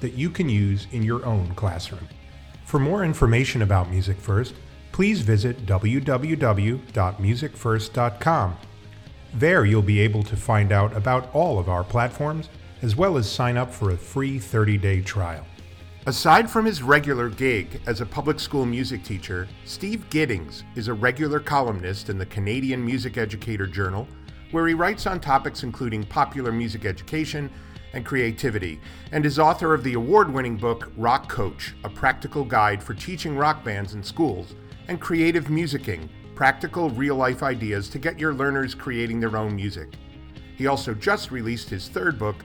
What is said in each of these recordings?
that you can use in your own classroom. For more information about Music First, please visit www.musicfirst.com. There you'll be able to find out about all of our platforms as well as sign up for a free 30 day trial. Aside from his regular gig as a public school music teacher, Steve Giddings is a regular columnist in the Canadian Music Educator Journal, where he writes on topics including popular music education and creativity, and is author of the award winning book Rock Coach A Practical Guide for Teaching Rock Bands in Schools, and Creative Musicking Practical Real Life Ideas to Get Your Learners Creating Their Own Music. He also just released his third book,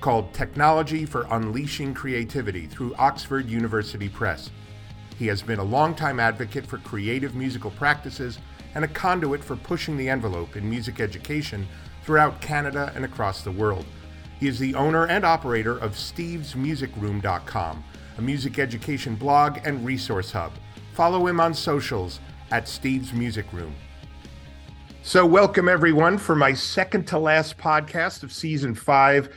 called Technology for Unleashing Creativity through Oxford University Press. He has been a longtime advocate for creative musical practices and a conduit for pushing the envelope in music education throughout Canada and across the world. He is the owner and operator of stevesmusicroom.com, a music education blog and resource hub. Follow him on socials at Steve's Music Room. So, welcome everyone for my second to last podcast of season five.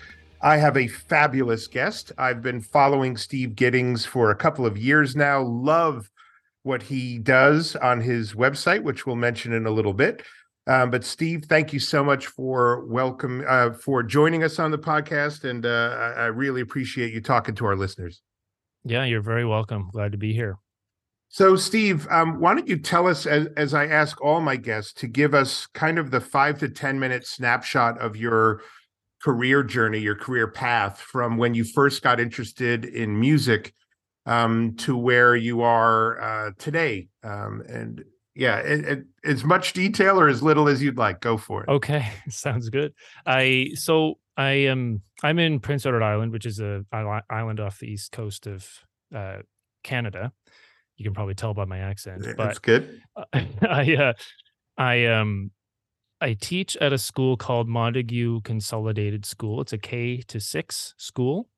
I have a fabulous guest. I've been following Steve Giddings for a couple of years now. Love what he does on his website, which we'll mention in a little bit. Um, but Steve, thank you so much for welcome uh, for joining us on the podcast, and uh, I, I really appreciate you talking to our listeners. Yeah, you're very welcome. Glad to be here. So, Steve, um, why don't you tell us, as, as I ask all my guests, to give us kind of the five to ten minute snapshot of your career journey, your career path from when you first got interested in music um, to where you are uh, today. Um, and yeah, it, it, as much detail or as little as you'd like. Go for it. Okay, sounds good. I so I am I'm in Prince Edward Island, which is a island off the east coast of uh, Canada. You can probably tell by my accent. But That's good. I uh, I um I teach at a school called Montague Consolidated School. It's a K to six school.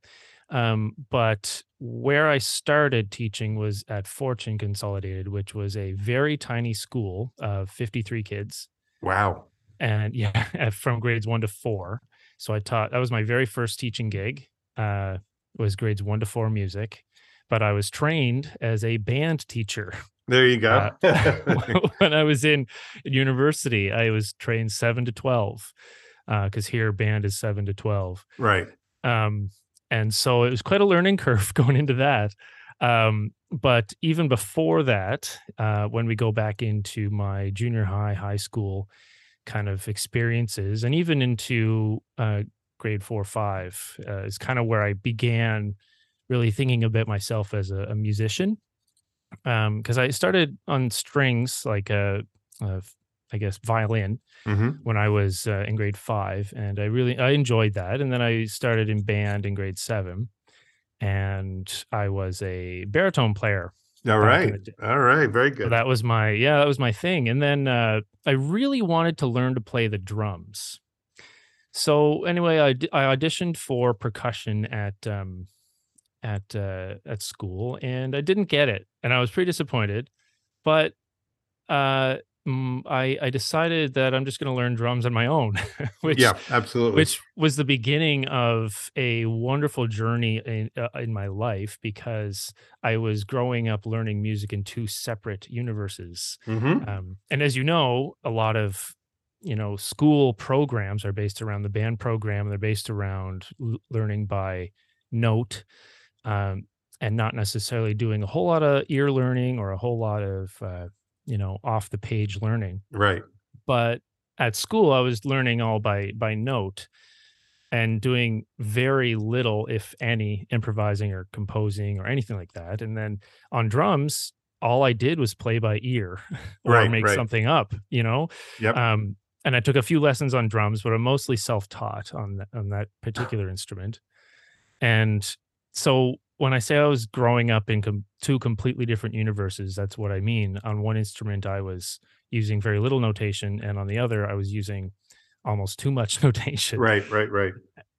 Um, but where I started teaching was at Fortune Consolidated, which was a very tiny school of 53 kids. Wow. And yeah, from grades one to four. So I taught, that was my very first teaching gig, uh, was grades one to four music. But I was trained as a band teacher there you go. uh, when I was in university, I was trained seven to 12 because uh, here band is seven to 12. Right. Um, and so it was quite a learning curve going into that. Um, but even before that, uh, when we go back into my junior high, high school kind of experiences, and even into uh, grade four, five, uh, is kind of where I began really thinking about myself as a, a musician um because i started on strings like a, uh i guess violin mm-hmm. when i was uh, in grade five and i really i enjoyed that and then i started in band in grade seven and i was a baritone player all right all right very good so that was my yeah that was my thing and then uh i really wanted to learn to play the drums so anyway i i auditioned for percussion at um at uh, at school, and I didn't get it, and I was pretty disappointed. But uh, I I decided that I'm just going to learn drums on my own, which yeah, absolutely, which was the beginning of a wonderful journey in uh, in my life because I was growing up learning music in two separate universes, mm-hmm. um, and as you know, a lot of you know school programs are based around the band program. They're based around l- learning by note um, and not necessarily doing a whole lot of ear learning or a whole lot of uh, you know off the page learning. Right. But at school i was learning all by by note and doing very little if any improvising or composing or anything like that. And then on drums all i did was play by ear or right, make right. something up you know? Yep. um and i took a few lessons on drums but i'm mostly self-taught on on that particular instrument. And so when I say I was growing up in com- two completely different universes, that's what I mean. On one instrument, I was using very little notation, and on the other, I was using almost too much notation. Right, right, right.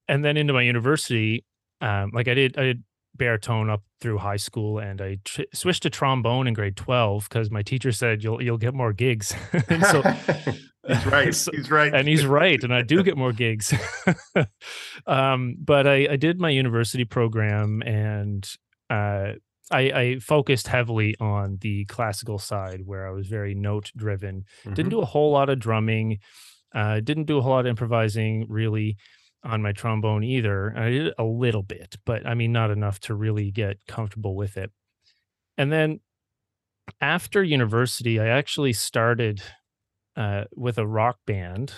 And then into my university, um, like I did, I did baritone up through high school, and I tr- switched to trombone in grade twelve because my teacher said you'll you'll get more gigs. so he's right. So, he's right. and he's right. And I do get more gigs. um, but I, I did my university program and uh, I, I, focused heavily on the classical side where I was very note driven. Mm-hmm. Didn't do a whole lot of drumming. Uh, didn't do a whole lot of improvising really on my trombone either. I did a little bit, but I mean, not enough to really get comfortable with it. And then after university, I actually started uh, with a rock band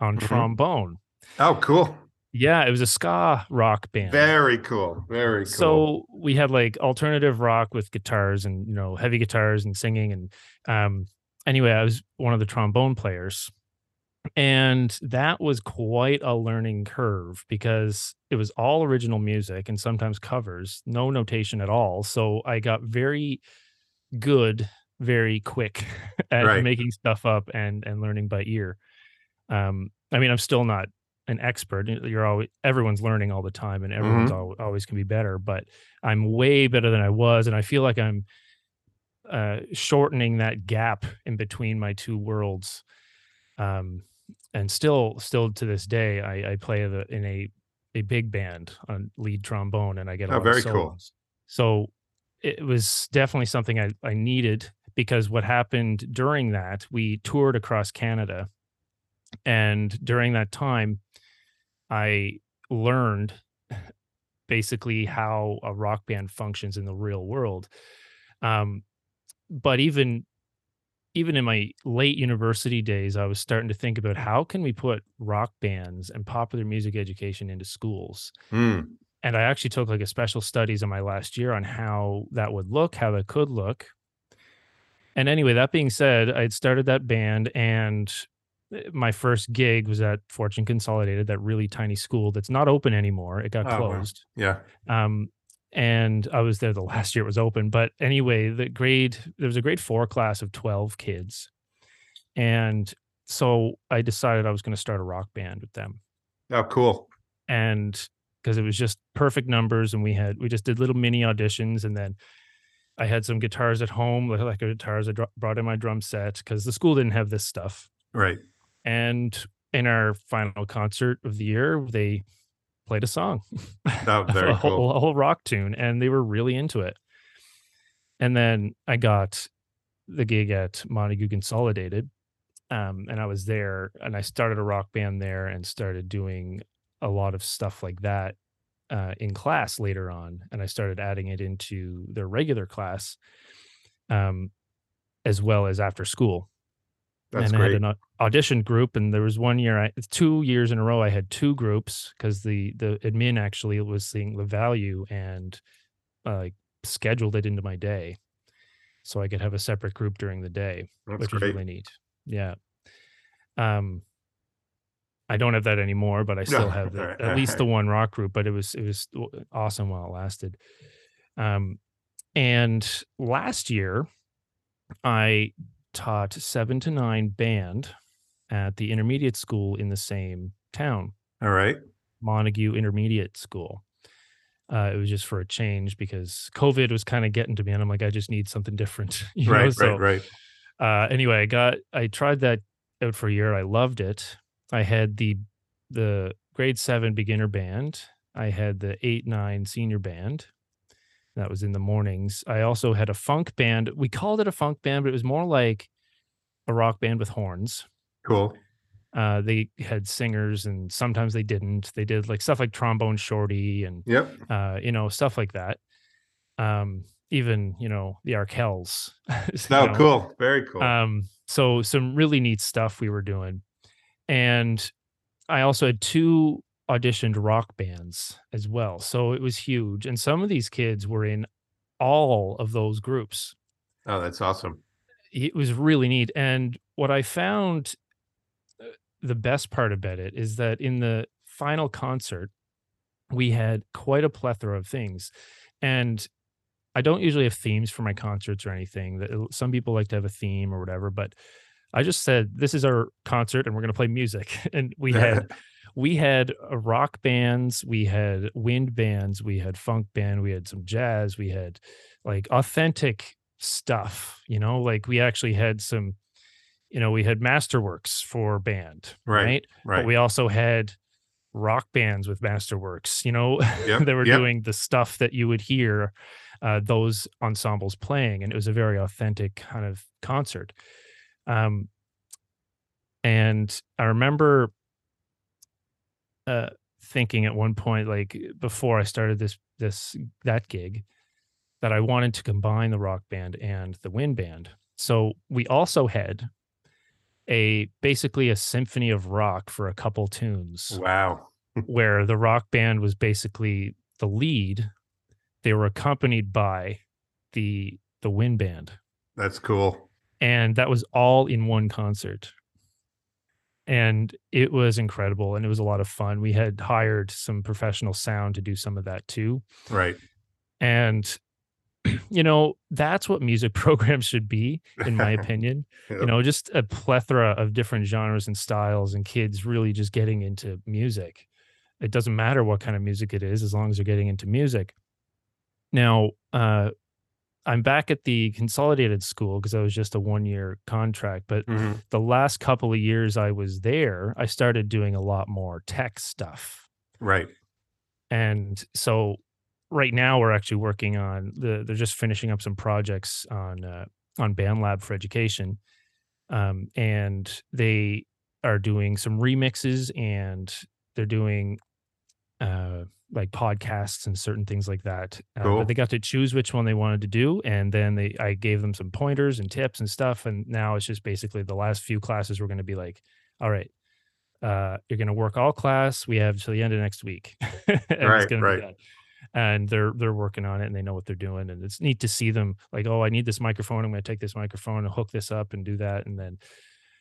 on mm-hmm. trombone. Oh, cool. Yeah, it was a ska rock band. Very cool. Very cool. So we had like alternative rock with guitars and you know heavy guitars and singing and um anyway, I was one of the trombone players. And that was quite a learning curve because it was all original music and sometimes covers, no notation at all. So I got very good very quick at right. making stuff up and and learning by ear. Um, I mean, I'm still not an expert. You're always everyone's learning all the time, and everyone's mm-hmm. always, always can be better. But I'm way better than I was, and I feel like I'm uh, shortening that gap in between my two worlds. Um, and still, still to this day, I, I play the, in a a big band on lead trombone, and I get a oh, very cool. So it was definitely something I, I needed because what happened during that, we toured across Canada. And during that time, I learned basically how a rock band functions in the real world. Um, but even even in my late university days, I was starting to think about how can we put rock bands and popular music education into schools. Mm. And I actually took like a special studies in my last year on how that would look, how that could look. And anyway, that being said, I had started that band and eh, my first gig was at Fortune Consolidated, that really tiny school that's not open anymore. It got oh, closed. Wow. Yeah. Um, and I was there the last year it was open. But anyway, the grade there was a grade four class of 12 kids. And so I decided I was going to start a rock band with them. Oh, cool. And because it was just perfect numbers and we had we just did little mini auditions and then I had some guitars at home, like, like guitars I brought in my drum set because the school didn't have this stuff. Right. And in our final concert of the year, they played a song, oh, a, cool. whole, a whole rock tune, and they were really into it. And then I got the gig at Montague Consolidated, um, and I was there, and I started a rock band there, and started doing a lot of stuff like that uh, in class later on, and I started adding it into their regular class, um, as well as after school. That's and great. I had an audition group, and there was one year, I two years in a row, I had two groups because the the admin actually was seeing the value and uh, scheduled it into my day, so I could have a separate group during the day, That's which great. was really neat. Yeah. Um, I don't have that anymore, but I still have the, at least the one rock group. But it was it was awesome while it lasted. Um, and last year, I taught seven to nine band at the intermediate school in the same town. All right, Montague Intermediate School. Uh, it was just for a change because COVID was kind of getting to me, and I'm like, I just need something different. You right, know? So, right, right. Uh, anyway, I got I tried that out for a year. I loved it. I had the the grade seven beginner band. I had the eight nine senior band. That was in the mornings. I also had a funk band. We called it a funk band, but it was more like a rock band with horns. Cool. Uh, they had singers, and sometimes they didn't. They did like stuff like trombone shorty and yep, uh, you know, stuff like that. Um, even you know the Arkells. no, know. cool, very cool. Um, so some really neat stuff we were doing and I also had two auditioned rock bands as well. So it was huge. And some of these kids were in all of those groups. Oh, that's awesome. It was really neat. And what I found uh, the best part about it is that in the final concert, we had quite a plethora of things. And I don't usually have themes for my concerts or anything. That some people like to have a theme or whatever, but I just said this is our concert and we're going to play music. And we had we had rock bands, we had wind bands, we had funk band, we had some jazz, we had like authentic stuff, you know, like we actually had some you know, we had Masterworks for band, right? Right. right. But we also had rock bands with Masterworks, you know, yep, they were yep. doing the stuff that you would hear uh, those ensembles playing, and it was a very authentic kind of concert. Um, and I remember uh, thinking at one point, like before I started this this that gig, that I wanted to combine the rock band and the wind band. So we also had a basically a symphony of rock for a couple tunes. Wow. where the rock band was basically the lead. They were accompanied by the the wind band. That's cool. And that was all in one concert. And it was incredible and it was a lot of fun. We had hired some professional sound to do some of that too. Right. And you know, that's what music programs should be, in my opinion. yep. You know, just a plethora of different genres and styles, and kids really just getting into music. It doesn't matter what kind of music it is, as long as they're getting into music. Now, uh, I'm back at the consolidated school because I was just a one year contract. But mm-hmm. the last couple of years I was there, I started doing a lot more tech stuff. Right. And so right now we're actually working on the they're just finishing up some projects on uh, on BandLab for education um, and they are doing some remixes and they're doing uh, like podcasts and certain things like that uh, cool. they got to choose which one they wanted to do and then they i gave them some pointers and tips and stuff and now it's just basically the last few classes we're going to be like all right uh, you're going to work all class we have till the end of next week. Right right. and they're they're working on it and they know what they're doing and it's neat to see them like oh i need this microphone i'm going to take this microphone and hook this up and do that and then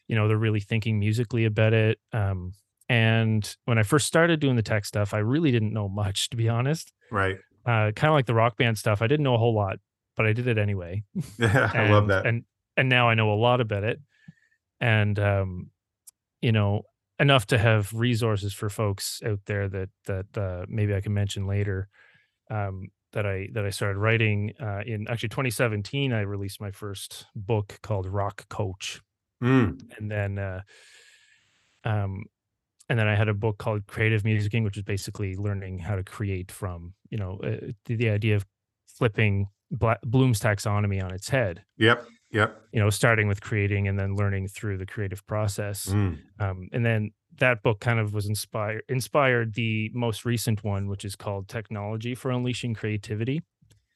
you know they're really thinking musically about it um, and when i first started doing the tech stuff i really didn't know much to be honest. Right. Uh, kind of like the rock band stuff i didn't know a whole lot but i did it anyway. Yeah i love that. and and now i know a lot about it. And um you know enough to have resources for folks out there that that uh, maybe I can mention later um, that I that I started writing uh, in actually 2017. I released my first book called Rock Coach, mm. and then uh, um, and then I had a book called Creative Musicking, which is basically learning how to create from you know uh, the, the, idea of flipping Bla- Bloom's taxonomy on its head. Yep. Yep. You know, starting with creating and then learning through the creative process. Mm. Um, and then that book kind of was inspired inspired the most recent one, which is called Technology for Unleashing Creativity.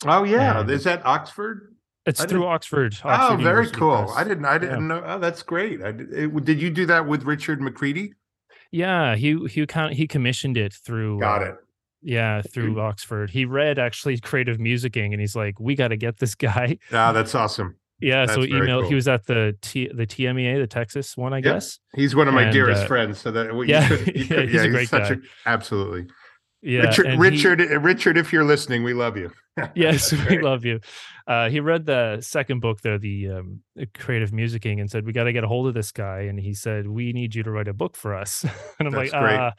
Oh yeah, and is that Oxford? It's I through didn't... Oxford, oh, Oxford. Oh, very University cool. Press. I didn't. I didn't yeah. know. Oh, that's great. I, it, did you do that with Richard McCready? Yeah, he he he commissioned it through. Got uh, it. Yeah, through Oxford. He read actually creative musicking, and he's like, "We got to get this guy." Yeah, that's awesome. Yeah, That's so email. Cool. He was at the T, the TMEA, the Texas one, I yep. guess. He's one of my and, dearest uh, friends. So that well, yeah, could, yeah, could, he's yeah, a great he's guy. A, absolutely. Yeah, Richard, Richard, he, Richard, if you're listening, we love you. yes, we love you. Uh, he read the second book there, the um, creative musicking, and said, "We got to get a hold of this guy." And he said, "We need you to write a book for us." and I'm That's like, great. Uh,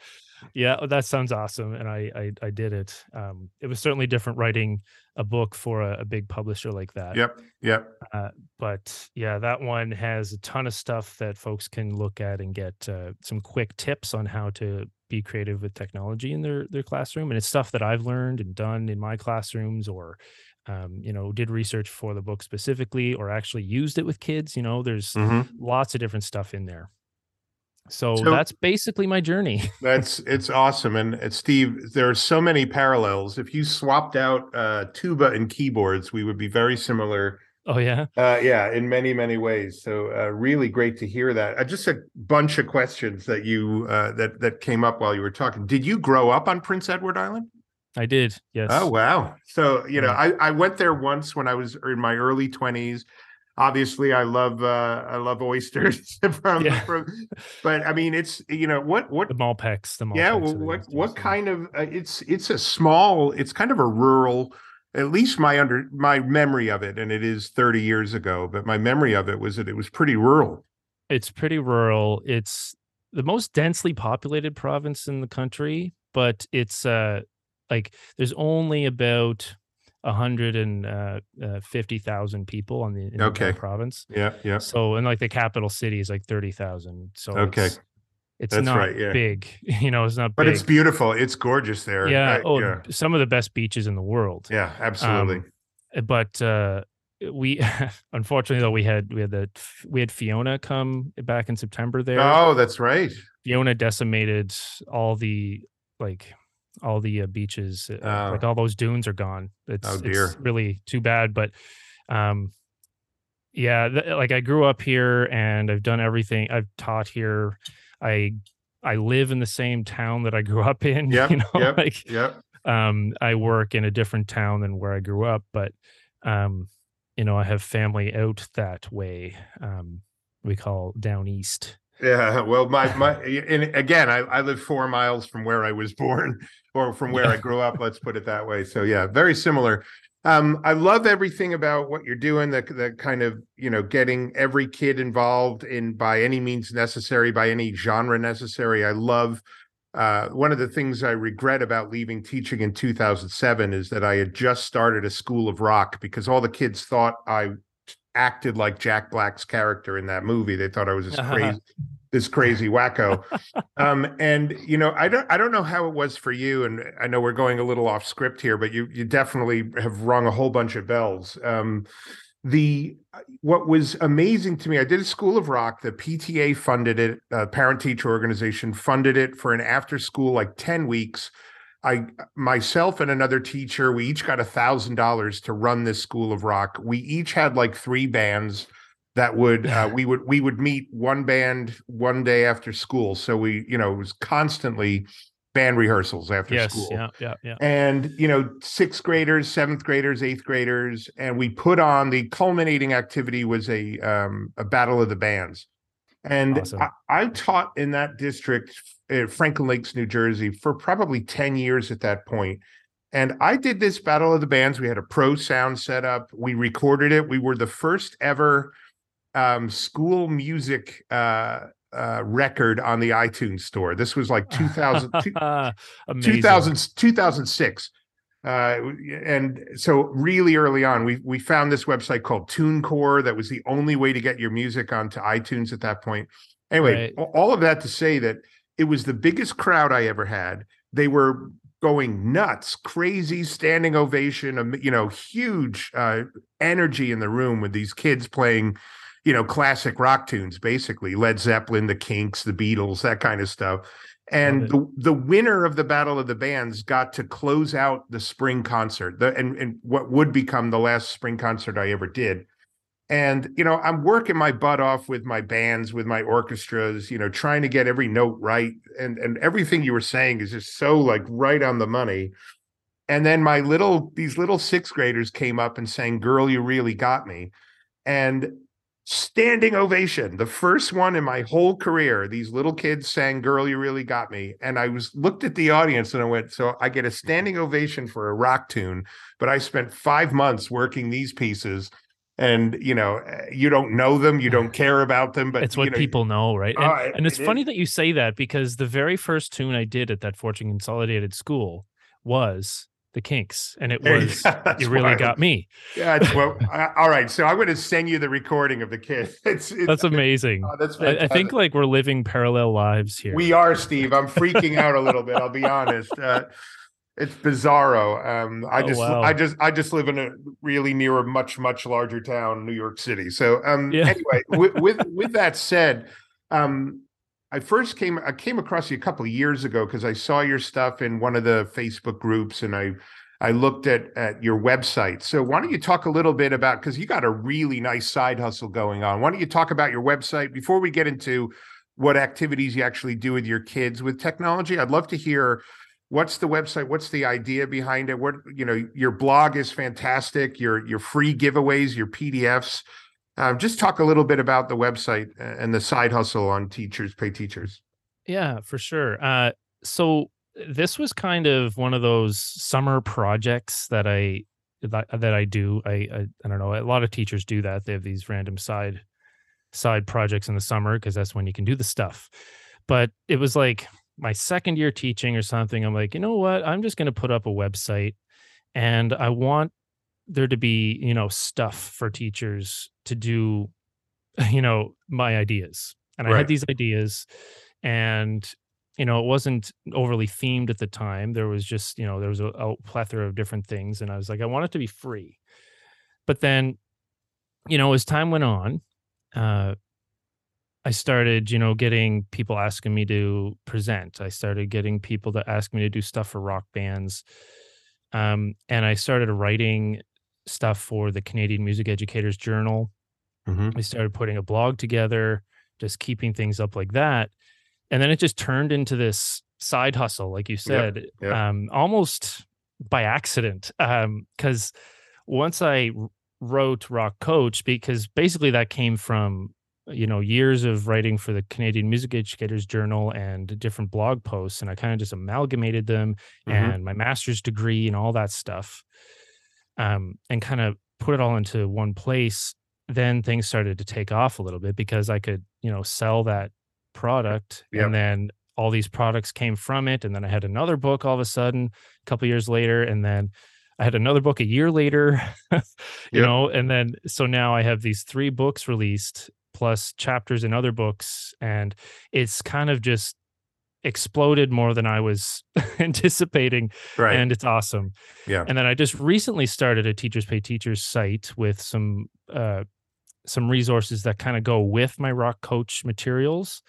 yeah, oh, that sounds awesome. And I, I, I did it. Um, it was certainly different writing a book for a, a big publisher like that. Yep. Yep. Uh, but yeah, that one has a ton of stuff that folks can look at and get uh, some quick tips on how to be creative with technology in their their classroom. And it's stuff that I've learned and done in my classrooms or um, you know, did research for the book specifically or actually used it with kids. You know, there's mm-hmm. lots of different stuff in there. So, so, that's basically my journey. that's it's awesome, and Steve, there are so many parallels. If you swapped out uh, tuba and keyboards, we would be very similar. Oh yeah, uh, yeah, in many many ways. So uh, really great to hear that. Uh, just a bunch of questions that you uh, that that came up while you were talking. Did you grow up on Prince Edward Island? I did. Yes. Oh wow. So you know, I I went there once when I was in my early twenties. Obviously I love uh I love oysters from, Yeah. from but I mean it's you know what what The Malpeques, the Malpeques. yeah well, what oysters, what kind of uh, it's it's a small it's kind of a rural at least my under my memory of it and it is 30 years ago but my memory of it was that it was pretty rural It's pretty rural. It's the most densely populated province in the country, but it's uh like there's only about a hundred and uh, uh, fifty thousand people on the in the Okay. province. yeah yeah So and like the capital city is like thirty thousand. So Okay. it's, it's That's not right, yeah. big. You know, it's not but big. it's beautiful it's gorgeous there yeah. I- oh, yeah some of the best beaches in the world. yeah absolutely Um, but uh we unfortunately though we had we had the we had Fiona come back in September there. oh that's right Fiona decimated all the like all the uh, beaches uh, Oh. like all those dunes are gone it's, Oh, dear. it's really too bad but um yeah th- like i grew up here and i've done everything i've taught here i i live in the same town that i grew up in Yep, you know yep. like yep um i work in a different town than where i grew up but um you know i have family out that way um we call down east Yeah, well, my my, and again, I I live four miles from where I was born, or from where I grew up. Let's put it that way. So yeah, very similar. Um, I love everything about what you're doing. The the kind of you know getting every kid involved in by any means necessary, by any genre necessary. I love. Uh, one of the things I regret about leaving teaching in 2007 is that I had just started a school of rock because all the kids thought I acted like Jack Black's character in that movie. They thought I was this crazy, this crazy wacko. Um, and you know, I don't, I don't know how it was for you. And I know we're going a little off script here, but you, you definitely have rung a whole bunch of bells. Um, the what was amazing to me, I did a school of rock. The PTA funded it, uh, parent teacher organization funded it for an after school like ten weeks. I myself and another teacher, we each got a thousand dollars to run this school of rock. We each had like three bands that would uh, we would we would meet one band one day after school. So we, you know, it was constantly band rehearsals after yes school yeah yeah yeah and you know sixth graders seventh graders eighth graders and we put on the culminating activity was a um a battle of the bands and Awesome. I, I taught in that district uh, franklin lakes new jersey for probably 10 years at that point. And i did this battle of the bands. We had a pro sound set up. We recorded it. We were the first ever um school music uh uh record on the itunes store. This was like 2000 Amazing. 2000, 2006 uh and so really early on we we found this website called tunecore that was the only way to get your music onto itunes at that point. Anyway Right. all of that to say that it was the biggest crowd i ever had. They were going nuts crazy standing ovation um, you know huge uh energy in the room with these kids playing you know classic rock tunes basically. Led zeppelin the kinks the beatles that kind of stuff. And the, the winner of the battle of the bands got to close out the spring concert the, and, and what would become the last spring concert i ever did and you know i'm working my butt off with my bands with my orchestras you know trying to get every note right. And and everything you were saying is just so like right on the money. And then my little these little sixth graders came up and sang girl you really got me. And standing ovation the first one in my whole career these little kids sang girl you really got me. And i was looked at the audience and i went so i get a standing ovation for a rock tune but i spent five months working these pieces and you know eh, you don't know them you don't care about them but it's what you know, people know, right? And, it- and it's it funny is. that you say that because the very first tune I did at that Fortune Consolidated school was the Kinks, and it was "You Really wild. Got Me." yeah well I- all right so i'm going to send you the recording of the kid it's, it's That's amazing. oh, that's I, I think like we're living parallel lives here. We are, Steve. I'm freaking out a little bit. I'll be honest. Uh, it's bizarro. Um, I Oh, just, wow. I just, I just live in a really near a much, much larger town, New York City. So, um, Yeah. anyway, with, with with that said, um, I first came, I came across you a couple of years ago because I saw your stuff in one of the Facebook groups, and I. I looked at at your website. So why don't you talk a little bit about because you got a really nice side hustle going on. Why don't you talk about your website before we get into what activities you actually do with your kids with technology. I'd love to hear what's the website, what's the idea behind it. What you know, your blog is fantastic. Your your free giveaways, your PDFs. Uh, just talk a little bit about the website and the side hustle on Teachers Pay Teachers. Yeah, for sure. Uh, so this was kind of one of those summer projects that I that, that I do. I, I I don't know. A lot of teachers do that. They have these random side side projects in the summer because that's when you can do the stuff. But it was like my second year teaching or something. I'm like, you know what? I'm just going to put up a website, and I want there to be you know stuff for teachers to do you know my ideas and i had these ideas and you know it wasn't overly themed at the time there was just you know there was a, a plethora of different things and i was like i want it to be free but then you know as time went on uh I started, you know, getting people asking me to present. I started getting people to ask me to do stuff for rock bands. Um, and I started writing stuff for the Canadian Music Educators Journal. Mm-hmm. We started putting a blog together, just keeping things up like that. And then it just turned into this side hustle, like you said, yep, yep. Um, almost by accident. Because um, once I wrote Rock Coach, because basically that came from you know years of writing for the Canadian Music Educators Journal and different blog posts, and I kind of just amalgamated them mm-hmm. and my master's degree and all that stuff um, and kind of put it all into one place, then things started to take off a little bit because I could, you know, sell that product yep. and then all these products came from it. And then I had another book all of a sudden a couple years later. And then I had another book a year later, you yep. know, and then so now I have these three books released plus chapters in other books. And it's kind of just exploded more than I was anticipating. Right. And it's awesome. Yeah. And then I just recently started a Teachers Pay Teachers site with some uh some resources that kind of go with my rock coach materials,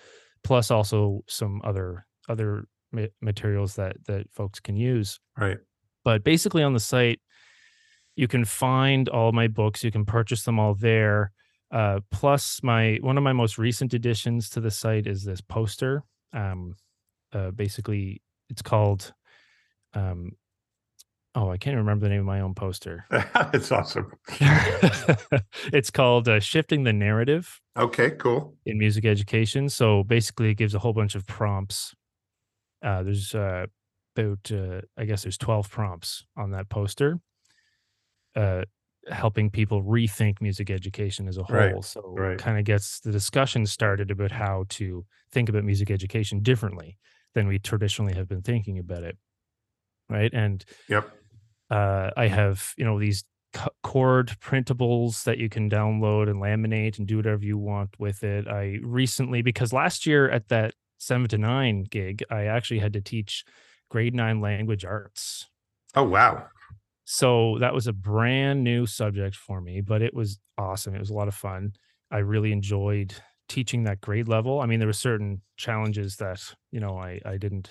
plus also some other other ma- materials that that folks can use. Right. But basically on the site, you can find all my books. You can purchase them all there. Uh, plus, my one of my most recent additions to the site is this poster. Um, uh, basically it's called um oh i can't remember the name of my own poster. It's awesome. It's called uh, shifting the narrative okay cool. in music education. So basically it gives a whole bunch of prompts. Uh, there's uh, about uh, i guess there's 12 prompts on that poster. Uh, helping people rethink music education as a whole. Right, so right. kind of gets the discussion started about how to think about music education differently than we traditionally have been thinking about it right? And yep. uh, i have you know these chord printables that you can download and laminate and do whatever you want with it. I recently because last year at that seven to nine gig i actually had to teach grade nine language arts. Oh wow so that was a brand new subject for me but it was awesome it was a lot of fun i really enjoyed teaching that grade level. I mean, there were certain challenges that you know I I didn't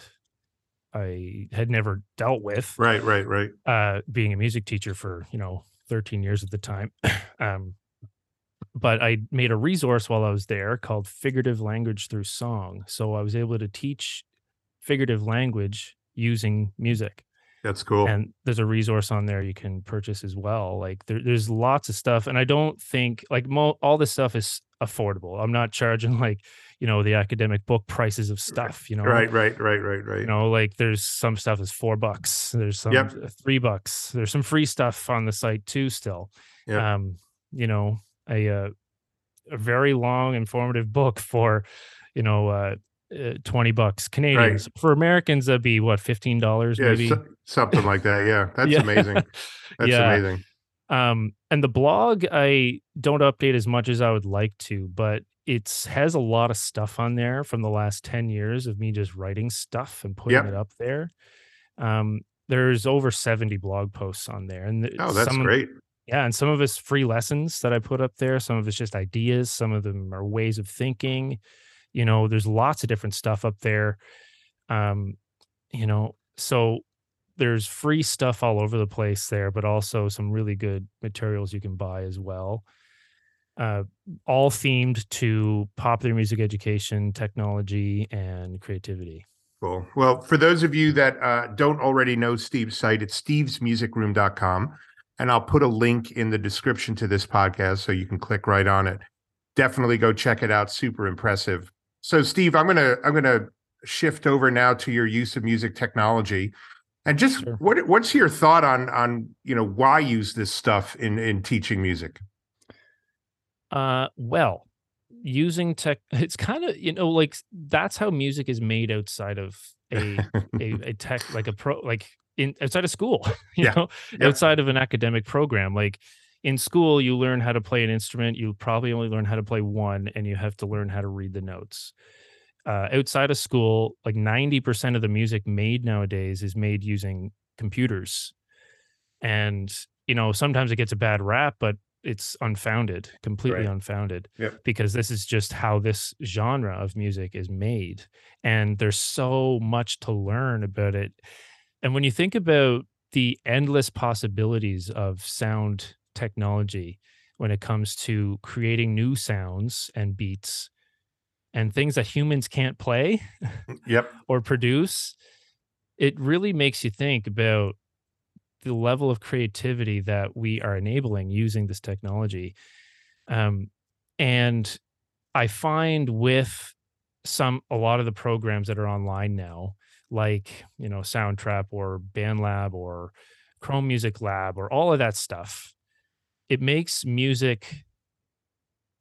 I had never dealt with. Right, right, right. Uh, being a music teacher for you know 13 years at the time. um, but I made a resource while I was there called Figurative Language Through Song. So I was able to teach figurative language using music. That's cool. And there's a resource on there you can purchase as well. Like there, there's lots of stuff, and I don't think like mo- all this stuff is affordable. I'm not charging like you know the academic book prices of stuff. You know, right, right, right, right, right. You know, like there's some stuff is four bucks. There's some yep. three bucks. There's some free stuff on the site too. Still, yep. um, you know, a uh, a very long informative book for you know uh, uh, 20 bucks Canadians. Right. For Americans, that'd be what, $15 yeah, maybe? So, something like that. Yeah. That's yeah. amazing. That's yeah. amazing. Um, and the blog, I don't update as much as I would like to, but it has a lot of stuff on there from the last 10 years of me just writing stuff and putting yep. it up there. Um, there's over 70 blog posts on there. And oh, that's some, great. Yeah. And some of it's free lessons that I put up there. Some of it's just ideas. Some of them are ways of thinking you know there's lots of different stuff up there um you know so there's free stuff all over the place there but also some really good materials you can buy as well uh, all themed to popular music education technology and creativity cool well for those of you that uh, don't already know steve's site it's stevesmusicroom.com and I'll put a link in the description to this podcast so you can click right on it. Definitely go check it out. Super impressive. So, Steve, I'm gonna I'm gonna shift over now to your use of music technology. And just sure. what what's your thought on on you know why use this stuff in in teaching music? Uh, well, using tech, it's kind of you know like that's how music is made outside of a a, a tech like a pro like in outside of school, you yeah. know, outside of an academic program. Like in school, you learn how to play an instrument. You probably only learn how to play one, and you have to learn how to read the notes uh, outside of school, like 90% of the music made nowadays is made using computers. And, you know, sometimes it gets a bad rap, but it's unfounded, completely right. unfounded, yep. because this is just how this genre of music is made. And there's so much to learn about it. And when you think about the endless possibilities of sound technology when it comes to creating new sounds and beats, and things that humans can't play yep. or produce it really makes you think about the level of creativity that we are enabling using this technology. Um, and i find with some a lot of the programs that are online now like you know soundtrap or bandlab or chrome music lab or all of that stuff it makes music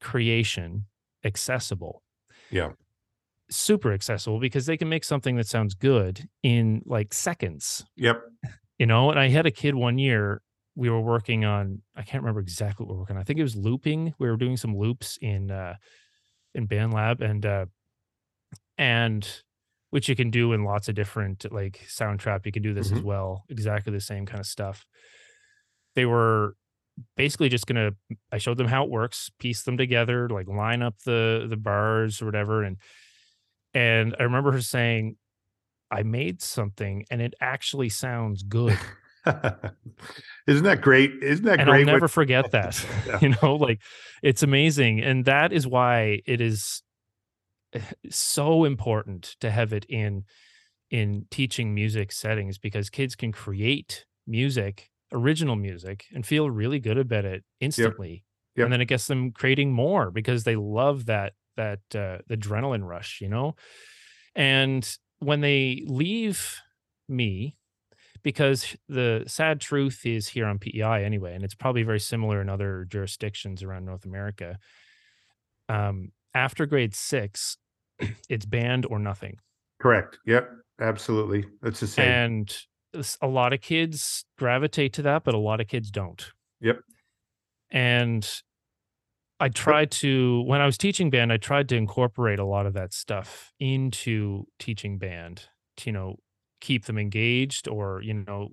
creation accessible yeah. Super accessible because they can make something that sounds good in like seconds. Yep. You know, and I had a kid one year, we were working on, I can't remember exactly what we are working on. I think it was looping. We were doing some loops in uh in BandLab and uh and which you can do in lots of different like Soundtrap. You can do this mm-hmm. as well. Exactly the same kind of stuff. They were basically just gonna I showed them how it works, piece them together, like line up the the bars or whatever. And and I remember her saying, I made something and it actually sounds good. Isn't that great? Isn't that and great? I'll never forget that. yeah. You know, like it's amazing. And that is why it is so important to have it in in teaching music settings because kids can create music original music and feel really good about it instantly. Yep. Yep. And then it gets them creating more because they love that that uh, adrenaline rush, you know. And when they leave me, because the sad truth is here on PEI anyway, and it's probably very similar in other jurisdictions around North America. Um, after grade six, it's band or nothing. Correct. Yep. Absolutely. That's the same. And a lot of kids gravitate to that, but a lot of kids don't. Yep. And I tried to when I was teaching band, I tried to incorporate a lot of that stuff into teaching band to, you know, keep them engaged or, you know,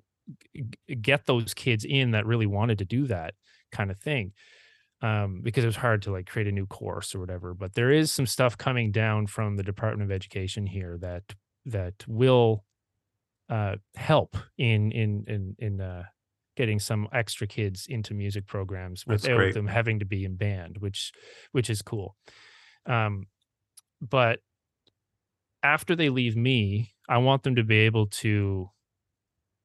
get those kids in that really wanted to do that kind of thing. Um, because it was hard to like create a new course or whatever. But there is some stuff coming down from the Department of Education here that that will uh, help in in in in uh, getting some extra kids into music programs without them having to be in band, which which is cool. Um, but after they leave me, I want them to be able to,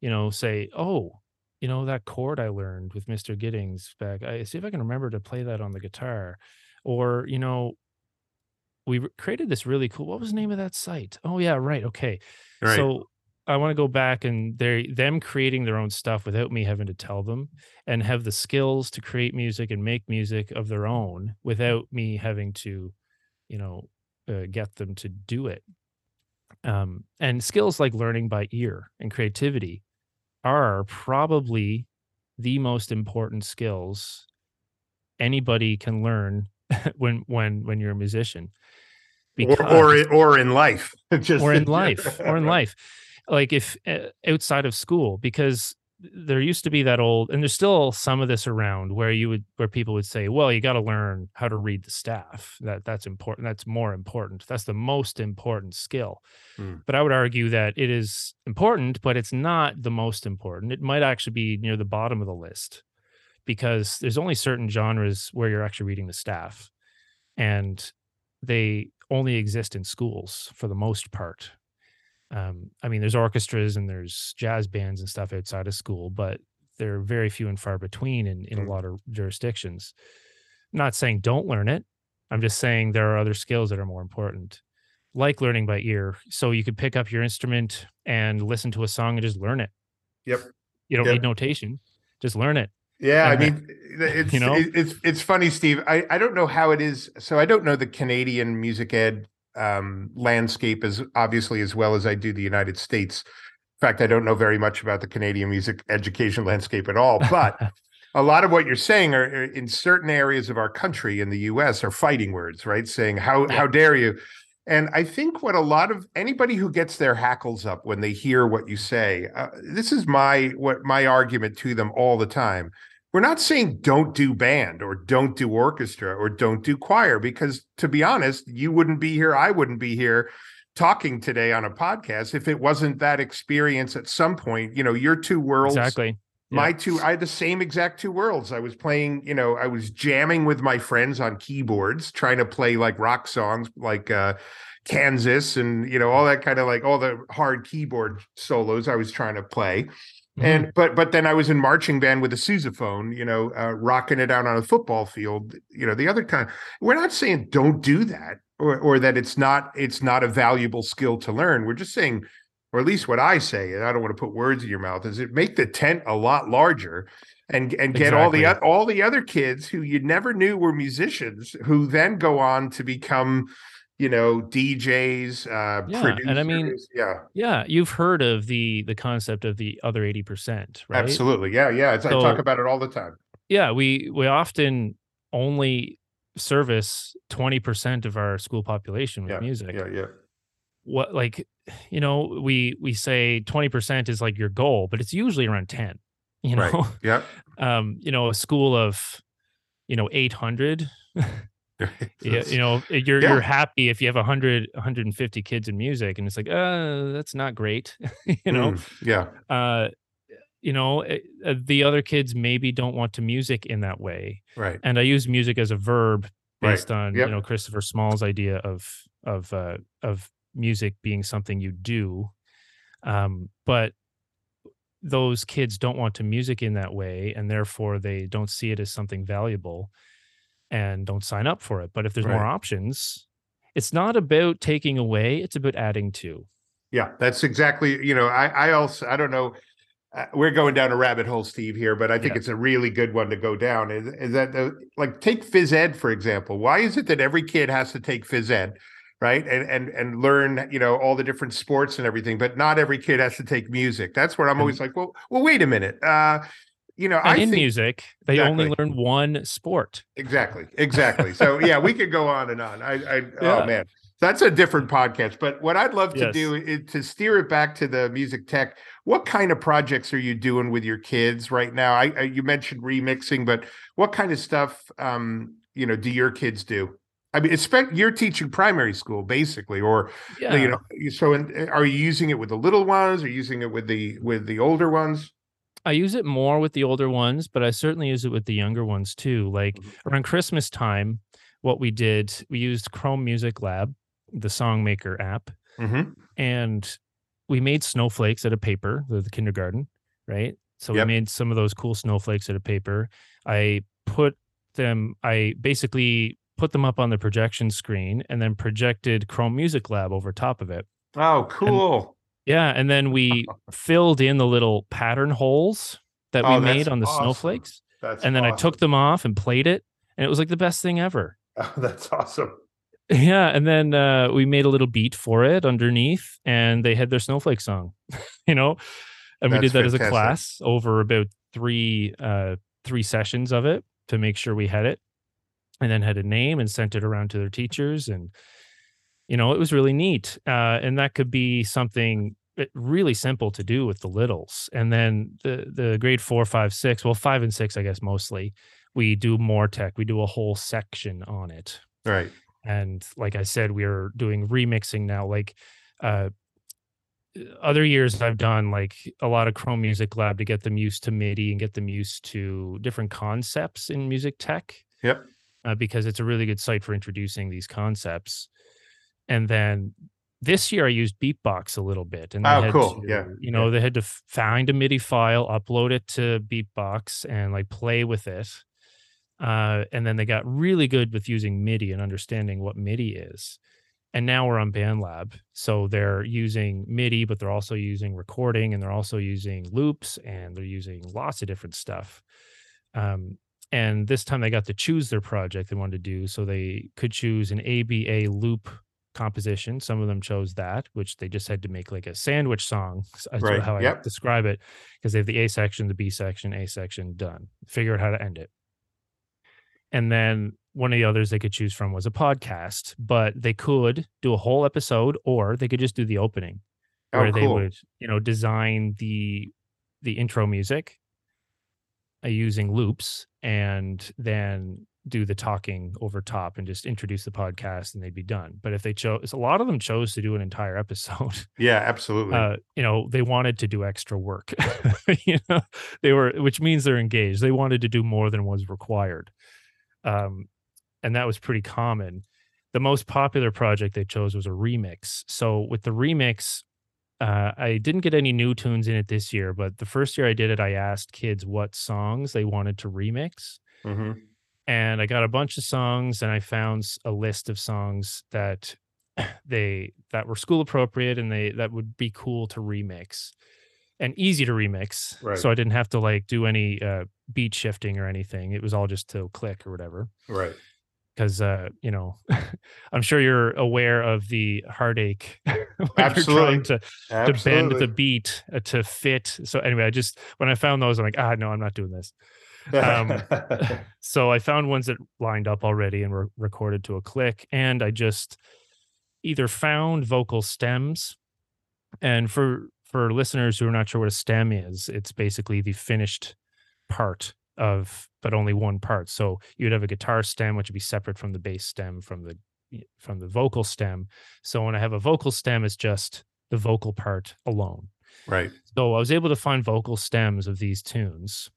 you know, say, "Oh, you know that chord I learned with Mr. Giddings back. I see if I can remember to play that on the guitar." Or, you know, we created this really cool. What was the name of that site? Oh yeah, right. Okay. Right. So I want to go back and they them creating their own stuff without me having to tell them and have the skills to create music and make music of their own without me having to, you know, uh, get them to do it. Um, and skills like learning by ear and creativity are probably the most important skills anybody can learn when when when you're a musician because, or, or or in life. Just or in life or in life like if uh, outside of school because there used to be that old and there's still some of this around where you would where people would say well you got to learn how to read the staff. That that's important that's more important. That's the most important skill. Mm. but i would argue that it is important but it's not the most important. It might actually be near the bottom of the list because there's only certain genres where you're actually reading the staff and they only exist in schools for the most part um, I mean, there's orchestras and there's jazz bands and stuff outside of school, but they're very few and far between in, in Mm. a lot of jurisdictions. I'm not saying don't learn it. I'm just saying there are other skills that are more important, like learning by ear. So you could pick up your instrument and listen to a song and just learn it. Yep. You don't Yep. need notation. Just learn it. Yeah, I And mean, it's you know? it's it's funny, Steve. I I don't know how it is. So I don't know the Canadian music ed um, landscape as obviously as well as I do the United States. In fact, I don't know very much about the Canadian music education landscape at all. But a lot of what you're saying are are in certain areas of our country in the U.S. are fighting words, right? Saying how Yeah. how dare you. And I think what a lot of anybody who gets their hackles up when they hear what you say, uh, this is my what my argument to them all the time. We're not saying don't do band or don't do orchestra or don't do choir because to be honest, you wouldn't be here, I wouldn't be here talking today on a podcast if it wasn't that experience at some point, you know, your two worlds Exactly. my Yeah. two i had the same exact two worlds i was playing you know i was jamming with my friends on keyboards trying to play like rock songs like uh kansas and you know all that kind of like all the hard keyboard solos i was trying to play. And but but then i was in marching band with a sousaphone you know uh, rocking it out on a football field you know the other kind. We're not saying don't do that or or that it's not it's not a valuable skill to learn. We're just saying or at least what I say, and I don't want to put words in your mouth, is it make the tent a lot larger and and get all the Exactly. all the other kids who you never knew were musicians who then go on to become, you know, DJs, uh Yeah, producers. and I mean, yeah, Yeah, you've heard of the the concept of the other 80%, right? absolutely. Yeah, yeah. It's, I talk about it all the time. Yeah, we we often only service 20% of our school population with Yeah, music. Yeah, yeah. What like you know, we we say 20% is like your goal, but it's usually around 10, you Right. know. Yeah. Um, you know, a school of you know 800 yeah, you know you're Yeah. you're happy if you have 100 150 kids in music and it's like uh that's not great you know Mm, yeah. uh you know eh, uh, the other kids maybe don't want to music in that way Right. and i use music as a verb Right. based on Yep. you know christopher small's idea of of uh of music being something you do um but those kids don't want to music in that way and therefore they don't see it as something valuable and don't sign up for it but if there's more options it's not about taking away it's about adding to Yeah, that's exactly. You know, I I also I don't know. Uh, we're going down a rabbit hole, Steve, here, but I think Yeah. it's a really good one to go down. Is, is that the, like take phys ed for example? Why is it that every kid has to take phys ed, right? And and and learn you know all the different sports and everything, but not every kid has to take music. That's where I'm always like, well, well, wait a minute. Uh, you know, and I in think music they only learn one sport Exactly. Exactly. So yeah, we could go on and on. I, I Yeah. oh man, that's a different podcast. But what I'd love to Yes. do is to steer it back to the music tech. What kind of projects are you doing with your kids right now? I, I you mentioned remixing, but what kind of stuff um you know do your kids do? I mean, expect you're teaching primary school basically, or yeah you know, so in, are you using it with the little ones? Are you using it with the with the older ones? I use it more with the older ones, but I certainly use it with the younger ones too. Like Mhm. around Christmas time, what we did, we used Chrome Music Lab, the Songmaker app, Mm-hmm. and we made snowflakes out of paper, the, the kindergarten, right? So Yep. we made some of those cool snowflakes out of paper. I put them, I basically put them up on the projection screen and then projected Chrome Music Lab over top of it. Oh, cool. Yeah, and then we filled in the little pattern holes that Oh, we made on the awesome. snowflakes, That's and then I took them off and played it, and it was like the best thing ever. Oh, that's awesome. Yeah, and then uh, we made a little beat for it underneath, and they had their snowflake song, you know, and we did that as a class over about three uh, three sessions of it to make sure we had it, and then had a name and sent it around to their teachers, and you know, it was really neat, uh, and that could be something really simple to do with the littles, and then the the grade four, five, six, well, five and six, I guess mostly. We do more tech. We do a whole section on it Right. and like i said we're doing remixing now like uh other years i've done like a lot of chrome music lab to get them used to midi and get them used to different concepts in music tech Yep. uh, because it's a really good site for introducing these concepts and then this year I used BeepBox a little bit, and Oh, they had cool. to, Yeah, you know, yeah. they had to find a MIDI file, upload it to BeepBox, and like play with it. Uh, and then they got really good with using MIDI and understanding what MIDI is. And now we're on BandLab, so they're using MIDI, but they're also using recording, and they're also using loops, and they're using lots of different stuff. Um, and this time they got to choose their project they wanted to do, so they could choose an ABA loop composition. Some of them chose that, which they just had to make like a sandwich song. That's Right. how I Yep. describe it, because they have the A section, the B section, A section, done. Figure out how to end it. And then one of the others they could choose from was a podcast, but they could do a whole episode or they could just do the opening Oh, where they would, you know, design the the intro music uh, using loops and then do the talking over top and just introduce the podcast and they'd be done. But if they chose a lot of them chose to do an entire episode Yeah, absolutely. uh, you know, they wanted to do extra work. you know, they were, which means they're engaged. They wanted to do more than was required, um, and that was pretty common. The most popular project they chose was a remix. So with the remix, uh, I didn't get any new tunes in it this year, but the first year I did it, I asked kids what songs they wanted to remix hmm and I got a bunch of songs and I found a list of songs that they that were school appropriate and they that would be cool to remix and easy to remix. Right. So I didn't have to like do any uh beat shifting or anything. It was all just to click or whatever. Right. Because uh, you know, I'm sure you're aware of the heartache when you're Absolutely. trying to to bend the beat uh, to fit. So anyway, I just when I found those, I'm like, ah, no, I'm not doing this. Um, so I found ones that lined up already and were recorded to a click, and I just either found vocal stems, and for for listeners who are not sure what a stem is, it's basically the finished part of, but only one part. So you'd have a guitar stem, which would be separate from the bass stem from the from the vocal stem. So when I have a vocal stem, it's just the vocal part alone. right. So I was able to find vocal stems of these tunes.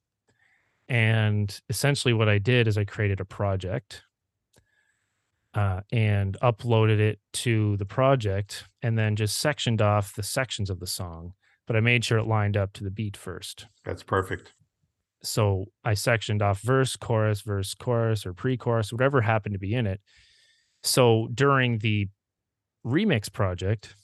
And essentially, what I did is I created a project uh, and uploaded it to the project and then just sectioned off the sections of the song. But I made sure it lined up to the beat first. That's perfect. So I sectioned off verse, chorus, verse, chorus, or pre chorus, whatever happened to be in it. So during the remix project,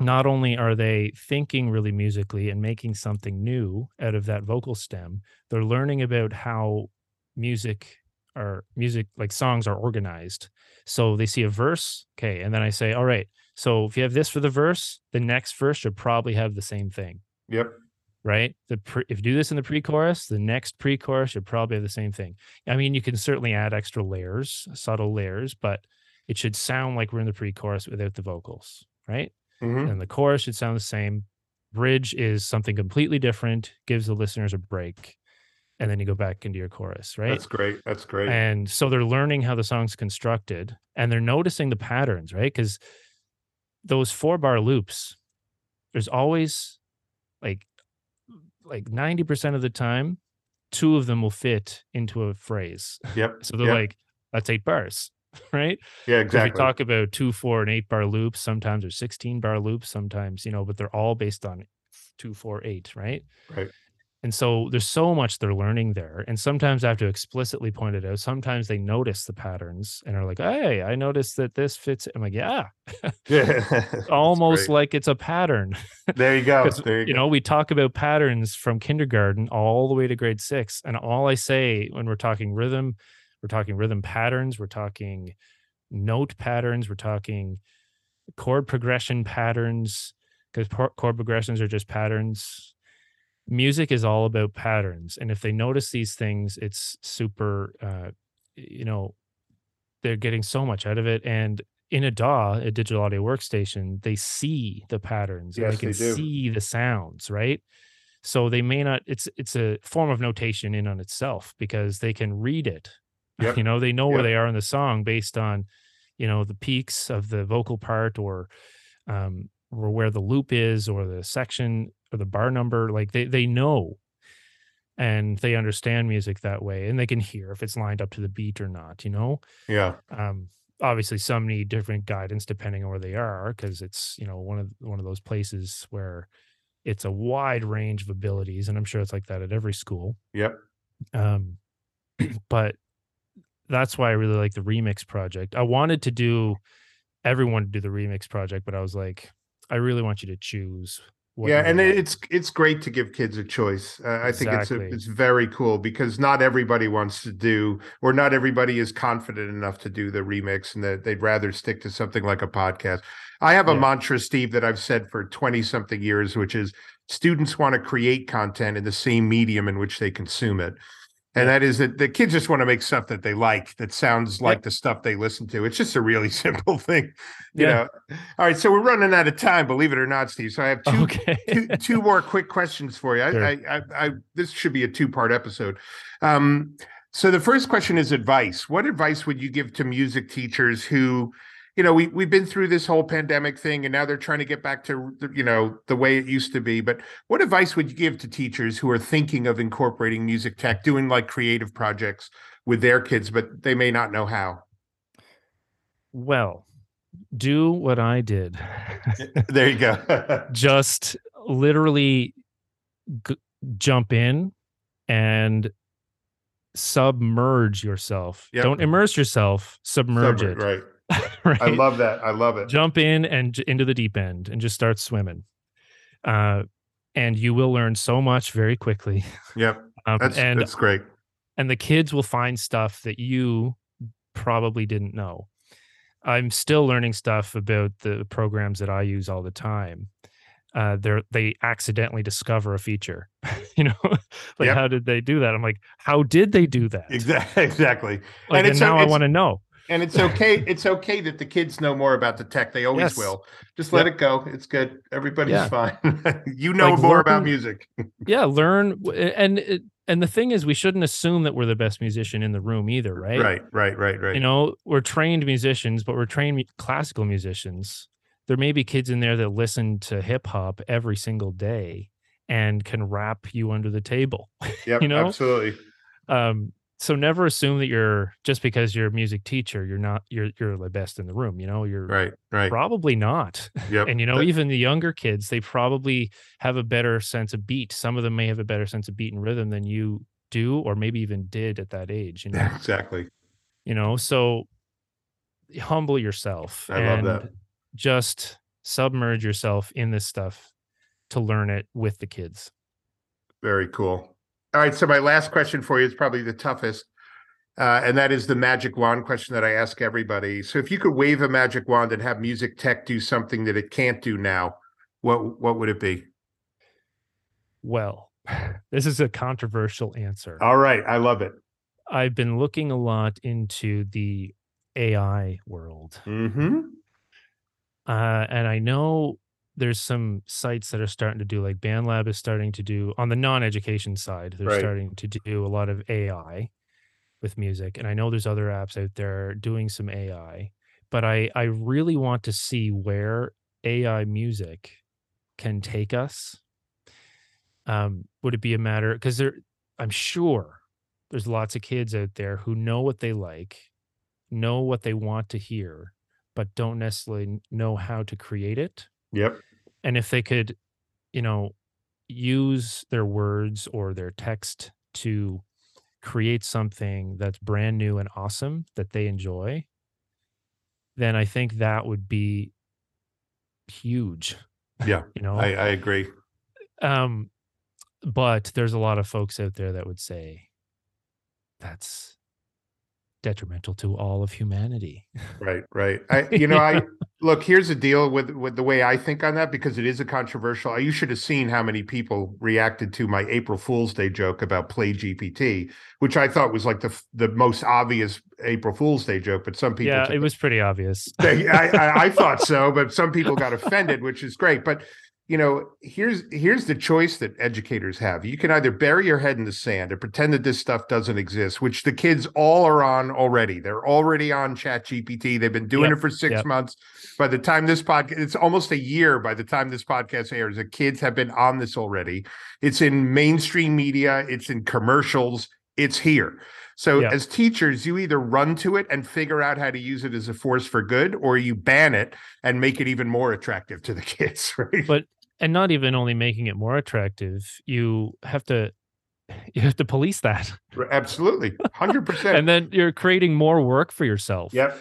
not only are they thinking really musically and making something new out of that vocal stem, they're learning about how music or music like songs are organized. So they see a verse, okay, and then I say, all right, so if you have this for the verse, the next verse should probably have the same thing Yep. right? The pre- if you do this in the pre-chorus, the next pre-chorus should probably have the same thing. I mean, you can certainly add extra layers, subtle layers, but it should sound like we're in the pre-chorus without the vocals, right? Hmm And the chorus should sound the same. Bridge is something completely different, gives the listeners a break, and then you go back into your chorus, right? That's great. That's great. And so they're learning how the song's constructed and they're noticing the patterns, right? Because those four bar loops, there's always like like 90% of the time, two of them will fit into a phrase. yep. So they're yep. like, that's eight bars, right? yeah, exactly. We talk about two, four, and eight bar loops, sometimes there's 16 bar loops, sometimes, you know, but they're all based on two, four, eight, right? Right. And so there's so much they're learning there. And sometimes I have to explicitly point it out. Sometimes they notice the patterns and are like, hey, I noticed that this fits. I'm like, yeah, yeah. Almost great. like it's a pattern. there you go. There you, you go. know, we talk about patterns from kindergarten all the way to grade six. And all I say when we're talking rhythm, we're talking rhythm patterns, we're talking note patterns, we're talking chord progression patterns, because chord progressions are just patterns. Music is all about patterns. And if they notice these things, it's super, uh, you know, they're getting so much out of it. And in a DAW, a digital audio workstation, they see the patterns and Yes, they can they see the sounds, right? So they may not, it's it's a form of notation in on itself because they can read it. Yep. You know, they know Yep. where they are in the song based on, you know, the peaks of the vocal part or um or where the loop is or the section or the bar number. Like they they know and they understand music that way and they can hear if it's lined up to the beat or not, you know? yeah. um obviously some need different guidance depending on where they are because it's you know one of one of those places where it's a wide range of abilities and i'm sure it's like that at every school Yep. um but that's why i really like the remix project i wanted to do everyone to do the remix project but i was like i really want you to choose what yeah, and like. it's it's great to give kids a choice. Uh, I think it's a, it's very cool because not everybody wants to do, or not everybody is confident enough to do the remix, and that they'd rather stick to something like a podcast. I have a Yeah. mantra, Steve, that I've said for twenty something years, which is students want to create content in the same medium in which they consume it. And that is that the kids just want to make stuff that they like that sounds like the stuff they listen to. It's just a really simple thing, you Yeah. know. All right, so we're running out of time, believe it or not, Steve. So I have two okay two, two more quick questions for you. I, Sure. I, I, I, this should be a two part episode. Um, so the first question is advice. What advice would you give to music teachers who, you know, we we've been through this whole pandemic thing, and now they're trying to get back to you know the way it used to be. But what advice would you give to teachers who are thinking of incorporating music tech, doing like creative projects with their kids, but they may not know how? well do what i did There you go. just literally g- jump in and submerge yourself. Yep. Don't immerse yourself, submerge it. right. right? I love that. I love it. Jump in and into the deep end and just start swimming. Uh, and you will learn so much very quickly. Yep. Um, That's and that's great. and the kids will find stuff that you probably didn't know. I'm still learning stuff about the programs that I use all the time. Uh, they're they accidentally discover a feature, you know, like Yep. how did they do that? I'm like, how did they do that? Exactly. Exactly. Like, And and, it's- now I want to know. And it's okay. It's okay that the kids know more about the tech. They always Yes. will. Just let Yep. it go. It's good. Everybody's Yeah. fine. you know Like, more about music. Yeah, learn and and the thing is, we shouldn't assume that we're the best musician in the room either, right? Right. Right. Right. Right. you know we're trained musicians but we're trained classical musicians there may be kids in there that listen to hip hop every single day and can rap you under the table yep. you know? Absolutely. um so never assume that you're just because you're a music teacher you're not you're you're the best in the room you know you're Right. Right. probably not Yep. and you know even the younger kids they probably have a better sense of beat some of them may have a better sense of beat and rhythm than you do or maybe even did at that age you know Yeah, exactly. you know so humble yourself I love that. just submerge yourself in this stuff to learn it with the kids Very cool. All right. So my last question for you is probably the toughest. Uh, and that is the magic wand question that I ask everybody. So if you could wave a magic wand and have music tech do something that it can't do now, what what would it be? well this is a controversial answer All right. I love it. i've been looking a lot into the ai world Mm-hmm. uh, and i know there's some sites that are starting to do like bandlab is starting to do on the non-education side they're Right. starting to do a lot of ai with music and i know there's other apps out there doing some ai but i i really want to see where ai music can take us um would it be a matter because there i'm sure there's lots of kids out there who know what they like know what they want to hear but don't necessarily know how to create it Yep. And if they could you know use their words or their text to create something that's brand new and awesome that they enjoy then i think that would be huge Yeah. you know I, I agree. um but there's a lot of folks out there that would say that's detrimental to all of humanity Right, right. I, you know, I look. Here's the deal with with the way I think on that because it is a controversial. You should have seen how many people reacted to my April Fool's Day joke about Play GPT, which I thought was like the the most obvious April Fool's Day joke. But some people, yeah it was pretty obvious they, I, I, I thought so, but some people got offended, which is great. But you know, here's here's the choice that educators have. You can either bury your head in the sand and pretend that this stuff doesn't exist, which the kids all are on already. They're already on ChatGPT. They've been doing Yep, it for six yep. months. By the time this podcast, it's almost a year. By the time this podcast airs, the kids have been on this already. It's in mainstream media. It's in commercials. it's here. So Yeah. as teachers, you either run to it and figure out how to use it as a force for good, or you ban it and make it even more attractive to the kids, right? But and not even only making it more attractive, you have to you have to police that. Absolutely, hundred percent. And then you're creating more work for yourself. Yep.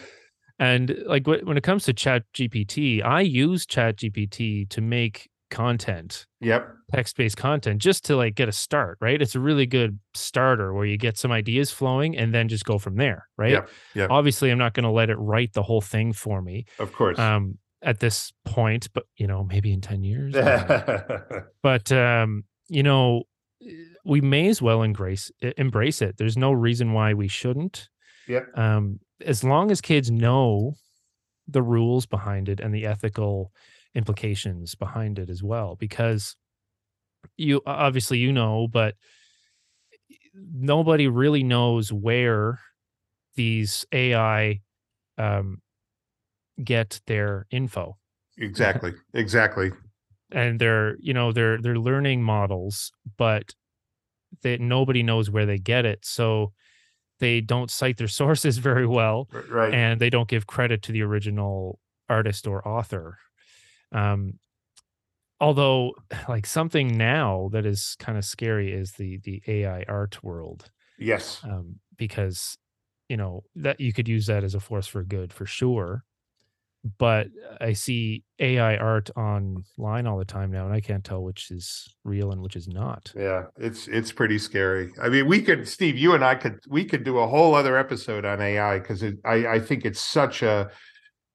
And like when it comes to Chat GPT, I use ChatGPT to make content, Yep. text-based content, just to like get a start, right? It's a really good starter where you get some ideas flowing and then just go from there, right? Yep, yep. Obviously, I'm not going to let it write the whole thing for me Of course. um, at this point, but you know, maybe in 10 years. I don't know. but um, you know, we may as well embrace embrace it. There's no reason why we shouldn't. Yep. Um, as long as kids know the rules behind it and the ethical implications behind it as well, because you obviously you know, but nobody really knows where these AI um, get their info exactly. Exactly. and they're you know they're they're learning models but that nobody knows where they get it so they don't cite their sources very well Right. and they don't give credit to the original artist or author um although like something now that is kind of scary is the the ai art world yes. um because you know that you could use that as a force for good for sure but i see ai art online all the time now and i can't tell which is real and which is not Yeah, it's it's pretty scary. I mean, we could, Steve, you and I could we could do a whole other episode on AI because I I think it's such a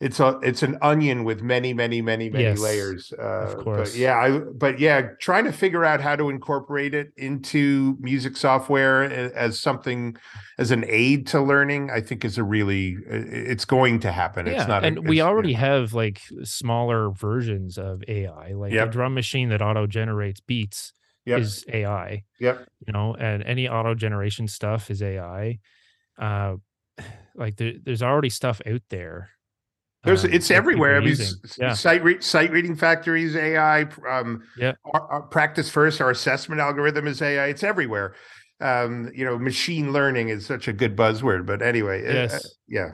it's a it's an onion with many many many many Yes, layers. Uh, course. But yeah, I but yeah, trying to figure out how to incorporate it into music software as something as an aid to learning, I think is a really it's going to happen. yeah it's not, a- and we it's- already have like smaller versions of ai like Yep. a drum machine that auto generates beats Yep. is ai Yep. you know and any auto generation stuff is ai uh like there, there's already stuff out there There's um, it's everywhere. I mean, using. s- s- yeah sight re- Sight Reading Factory's AI. Um, Yeah. Our, our practice first. Our assessment algorithm is AI. It's everywhere. Um, you know, machine learning is such a good buzzword. But anyway, uh, uh, yes yeah.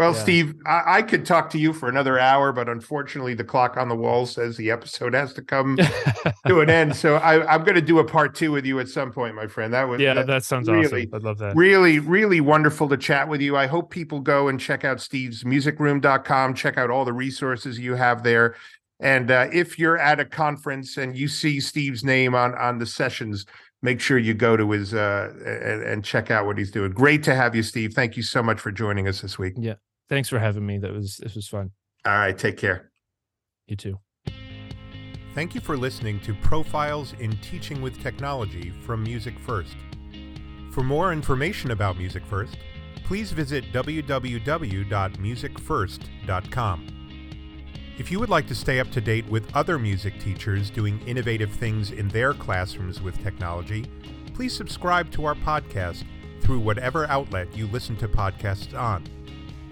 Well, Yeah. Steve, I, I could talk to you for another hour, but unfortunately, the clock on the wall says the episode has to come to an end. So I, I'm going to do a part two with you at some point, my friend. That was yeah that- that sounds really- awesome. I'd love that. really really wonderful to chat with you. I hope people go and check out stevesmusicroom.com check out all the resources you have there. And uh, if you're at a conference and you see steve's name on on the sessions make sure you go to his uh and, and check out what he's doing. Great to have you steve. Thank you so much for joining us this week thanks for having me that was this was fun all right take care you too Thank you for listening to Profiles in Teaching with Technology from MusicFirst. For more information about MusicFirst, please visit www.musicfirst.com. If you would like to stay up to date with other music teachers doing innovative things in their classrooms with technology, please subscribe to our podcast through whatever outlet you listen to podcasts on.